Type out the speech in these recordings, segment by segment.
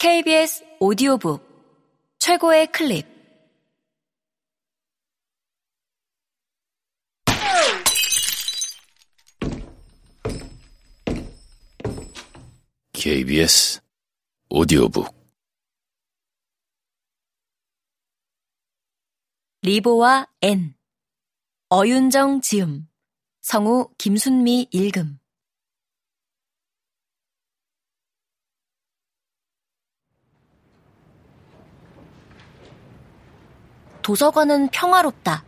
KBS 오디오북 최고의 클립. KBS 오디오북. 리보와 앤 어윤정 지음 성우 김순미 읽음 도서관은 평화롭다.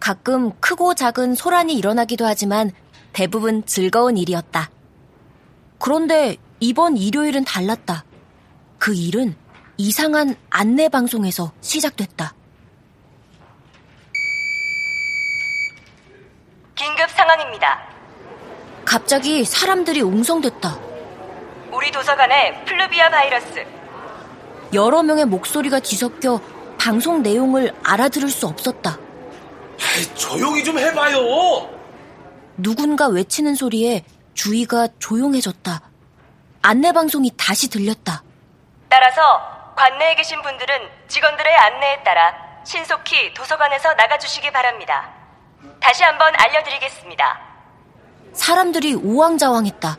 가끔 크고 작은 소란이 일어나기도 하지만 대부분 즐거운 일이었다. 그런데 이번 일요일은 달랐다. 그 일은 이상한 안내 방송에서 시작됐다. 긴급 상황입니다. 갑자기 사람들이 웅성댔다. 우리 도서관에 플루비아 바이러스. 여러 명의 목소리가 뒤섞여 방송 내용을 알아들을 수 없었다. 조용히 좀 해봐요. 누군가 외치는 소리에 주위가 조용해졌다. 안내 방송이 다시 들렸다. 따라서 관내에 계신 분들은 직원들의 안내에 따라 신속히 도서관에서 나가주시기 바랍니다. 다시 한번 알려드리겠습니다. 사람들이 우왕좌왕했다.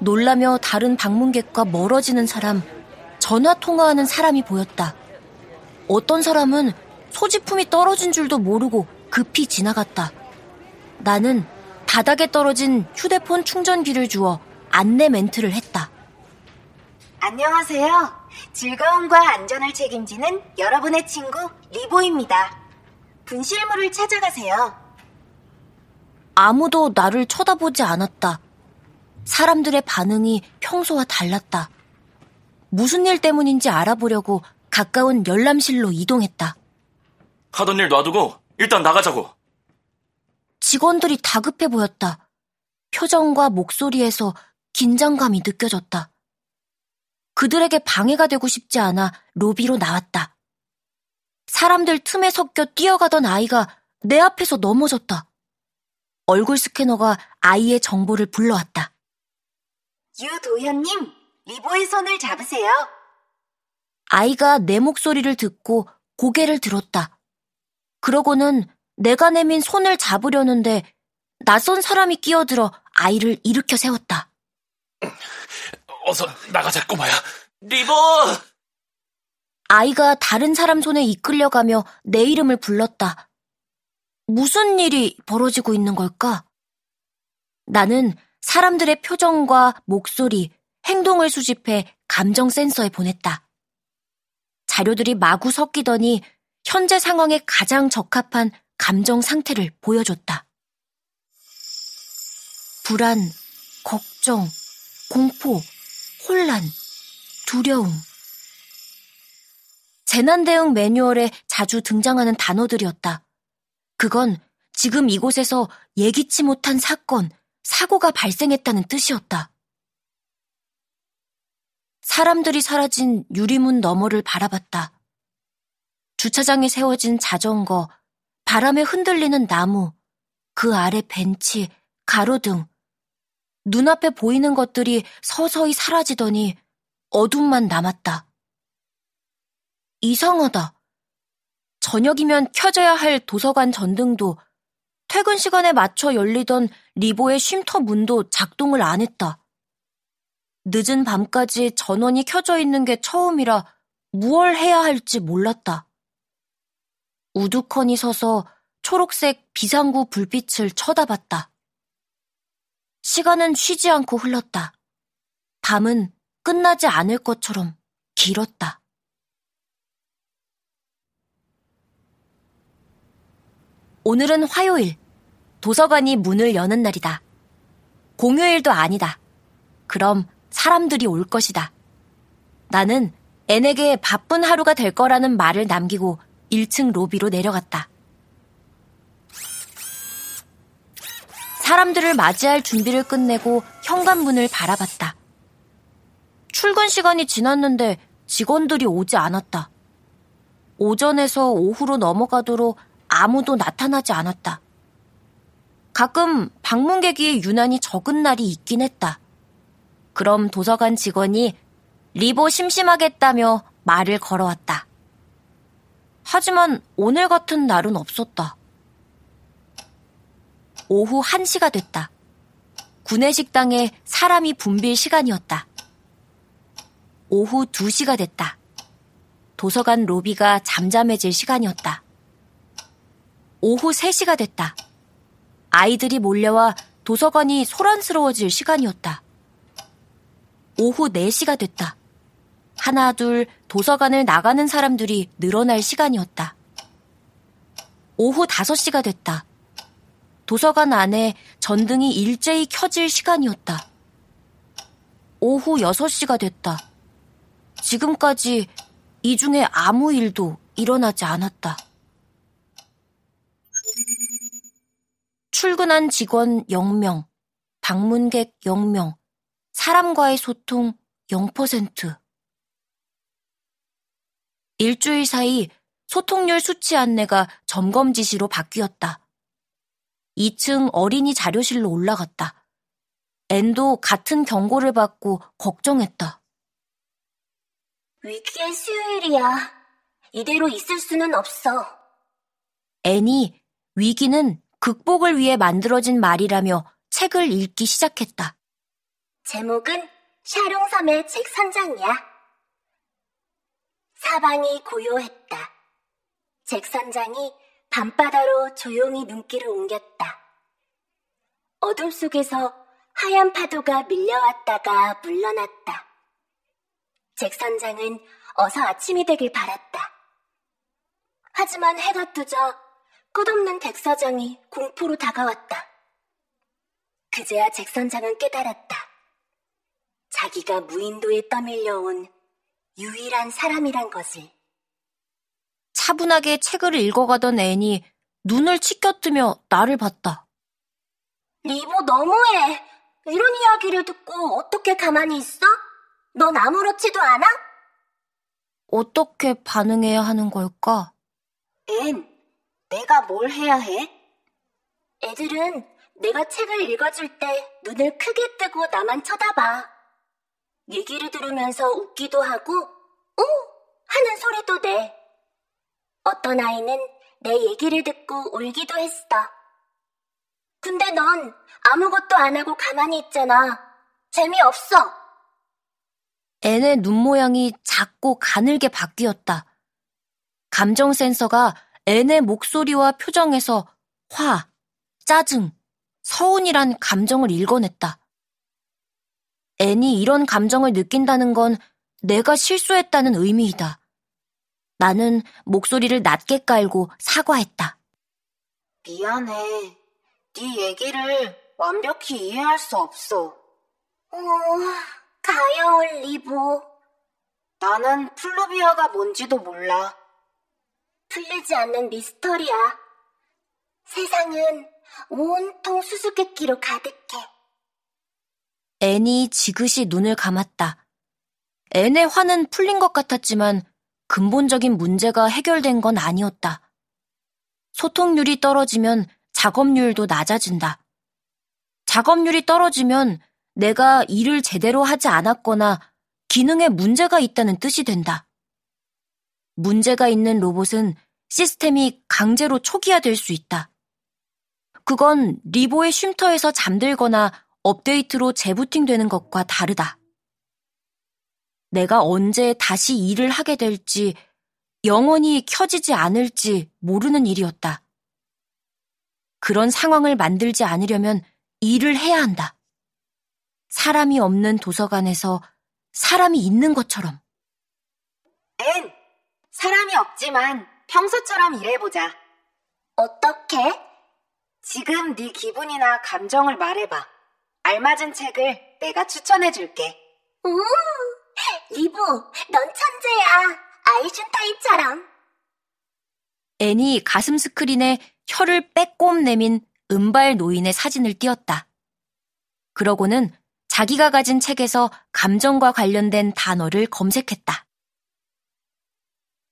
놀라며 다른 방문객과 멀어지는 사람, 전화 통화하는 사람이 보였다. 어떤 사람은 소지품이 떨어진 줄도 모르고 급히 지나갔다. 나는 바닥에 떨어진 휴대폰 충전기를 주어 안내 멘트를 했다. 안녕하세요. 즐거움과 안전을 책임지는 여러분의 친구 리보입니다. 분실물을 찾아가세요. 아무도 나를 쳐다보지 않았다. 사람들의 반응이 평소와 달랐다. 무슨 일 때문인지 알아보려고 가까운 열람실로 이동했다. 하던 일 놔두고 일단 나가자고. 직원들이 다급해 보였다. 표정과 목소리에서 긴장감이 느껴졌다. 그들에게 방해가 되고 싶지 않아 로비로 나왔다. 사람들 틈에 섞여 뛰어가던 아이가 내 앞에서 넘어졌다. 얼굴 스캐너가 아이의 정보를 불러왔다. 유도현님, 리보의 손을 잡으세요. 아이가 내 목소리를 듣고 고개를 들었다. 그러고는 내가 내민 손을 잡으려는데 낯선 사람이 끼어들어 아이를 일으켜 세웠다. 어서 나가자 꼬마야. 리보! 아이가 다른 사람 손에 이끌려가며 내 이름을 불렀다. 무슨 일이 벌어지고 있는 걸까? 나는 사람들의 표정과 목소리, 행동을 수집해 감정 센서에 보냈다. 자료들이 마구 섞이더니 현재 상황에 가장 적합한 감정 상태를 보여줬다. 불안, 걱정, 공포, 혼란, 두려움. 재난 대응 매뉴얼에 자주 등장하는 단어들이었다. 그건 지금 이곳에서 예기치 못한 사건, 사고가 발생했다는 뜻이었다. 사람들이 사라진 유리문 너머를 바라봤다. 주차장에 세워진 자전거, 바람에 흔들리는 나무, 그 아래 벤치, 가로등. 눈앞에 보이는 것들이 서서히 사라지더니 어둠만 남았다. 이상하다. 저녁이면 켜져야 할 도서관 전등도 퇴근 시간에 맞춰 열리던 리보의 쉼터 문도 작동을 안 했다. 늦은 밤까지 전원이 켜져 있는 게 처음이라 무얼 해야 할지 몰랐다. 우두커니 서서 초록색 비상구 불빛을 쳐다봤다. 시간은 쉬지 않고 흘렀다. 밤은 끝나지 않을 것처럼 길었다. 오늘은 화요일. 도서관이 문을 여는 날이다. 공휴일도 아니다. 그럼 사람들이 올 것이다. 나는 앤에게 바쁜 하루가 될 거라는 말을 남기고 1층 로비로 내려갔다. 사람들을 맞이할 준비를 끝내고 현관문을 바라봤다. 출근 시간이 지났는데 직원들이 오지 않았다. 오전에서 오후로 넘어가도록 아무도 나타나지 않았다. 가끔 방문객이 유난히 적은 날이 있긴 했다. 그럼 도서관 직원이 리보 심심하겠다며 말을 걸어왔다. 하지만 오늘 같은 날은 없었다. 오후 1시가 됐다. 구내식당에 사람이 붐빌 시간이었다. 오후 2시가 됐다. 도서관 로비가 잠잠해질 시간이었다. 오후 3시가 됐다. 아이들이 몰려와 도서관이 소란스러워질 시간이었다. 오후 4시가 됐다. 하나, 둘 도서관을 나가는 사람들이 늘어날 시간이었다. 오후 5시가 됐다. 도서관 안에 전등이 일제히 켜질 시간이었다. 오후 6시가 됐다. 지금까지 이 중에 아무 일도 일어나지 않았다. 출근한 직원 0명, 방문객 0명, 사람과의 소통 0%. 일주일 사이 소통률 수치 안내가 점검 지시로 바뀌었다. 2층 어린이 자료실로 올라갔다. 앤도 같은 경고를 받고 걱정했다. 위기의 수요일이야. 이대로 있을 수는 없어. 앤이 위기는 극복을 위해 만들어진 말이라며 책을 읽기 시작했다. 제목은 샤룡섬의 책 선장이야. 사방이 고요했다. 잭 선장이 밤바다로 조용히 눈길을 옮겼다. 어둠 속에서 하얀 파도가 밀려왔다가 물러났다. 잭 선장은 어서 아침이 되길 바랐다. 하지만 해가 뜨자 끝없는 덱서장이 공포로 다가왔다. 그제야 잭 선장은 깨달았다. 자기가 무인도에 떠밀려온 유일한 사람이란 것을. 차분하게 책을 읽어가던 앤이 눈을 치켜뜨며 나를 봤다. 리보 너무해. 이런 이야기를 듣고 어떻게 가만히 있어? 넌 아무렇지도 않아? 어떻게 반응해야 하는 걸까? 앤, 내가 뭘 해야 해? 애들은 내가 책을 읽어줄 때 눈을 크게 뜨고 나만 쳐다봐. 얘기를 들으면서 웃기도 하고, 오! 하는 소리도 내. 어떤 아이는 내 얘기를 듣고 울기도 했어. 근데 넌 아무것도 안 하고 가만히 있잖아. 재미없어. 앤의 눈 모양이 작고 가늘게 바뀌었다. 감정 센서가 앤의 목소리와 표정에서 화, 짜증, 서운이란 감정을 읽어냈다. 앤이 이런 감정을 느낀다는 건 내가 실수했다는 의미이다. 나는 목소리를 낮게 깔고 사과했다. 미안해. 네 얘기를 완벽히 이해할 수 없어. 어, 가여울 리보. 나는 플루비아가 뭔지도 몰라. 풀리지 않는 미스터리야. 세상은 온통 수수께끼로 가득해. 앤이 지그시 눈을 감았다. 앤의 화는 풀린 것 같았지만 근본적인 문제가 해결된 건 아니었다. 소통률이 떨어지면 작업률도 낮아진다. 작업률이 떨어지면 내가 일을 제대로 하지 않았거나 기능에 문제가 있다는 뜻이 된다. 문제가 있는 로봇은 시스템이 강제로 초기화될 수 있다. 그건 리보의 쉼터에서 잠들거나 업데이트로 재부팅 되는 것과 다르다. 내가 언제 다시 일을 하게 될지, 영원히 켜지지 않을지 모르는 일이었다. 그런 상황을 만들지 않으려면 일을 해야 한다. 사람이 없는 도서관에서 사람이 있는 것처럼. 앤, 사람이 없지만 평소처럼 일해보자. 어떻게? 지금 네 기분이나 감정을 말해봐. 알맞은 책을 내가 추천해줄게. 오, 리보, 넌 천재야. 아이슌타인처럼. 앤이 가슴 스크린에 혀를 빼꼼 내민 은발 노인의 사진을 띄었다. 그러고는 자기가 가진 책에서 감정과 관련된 단어를 검색했다.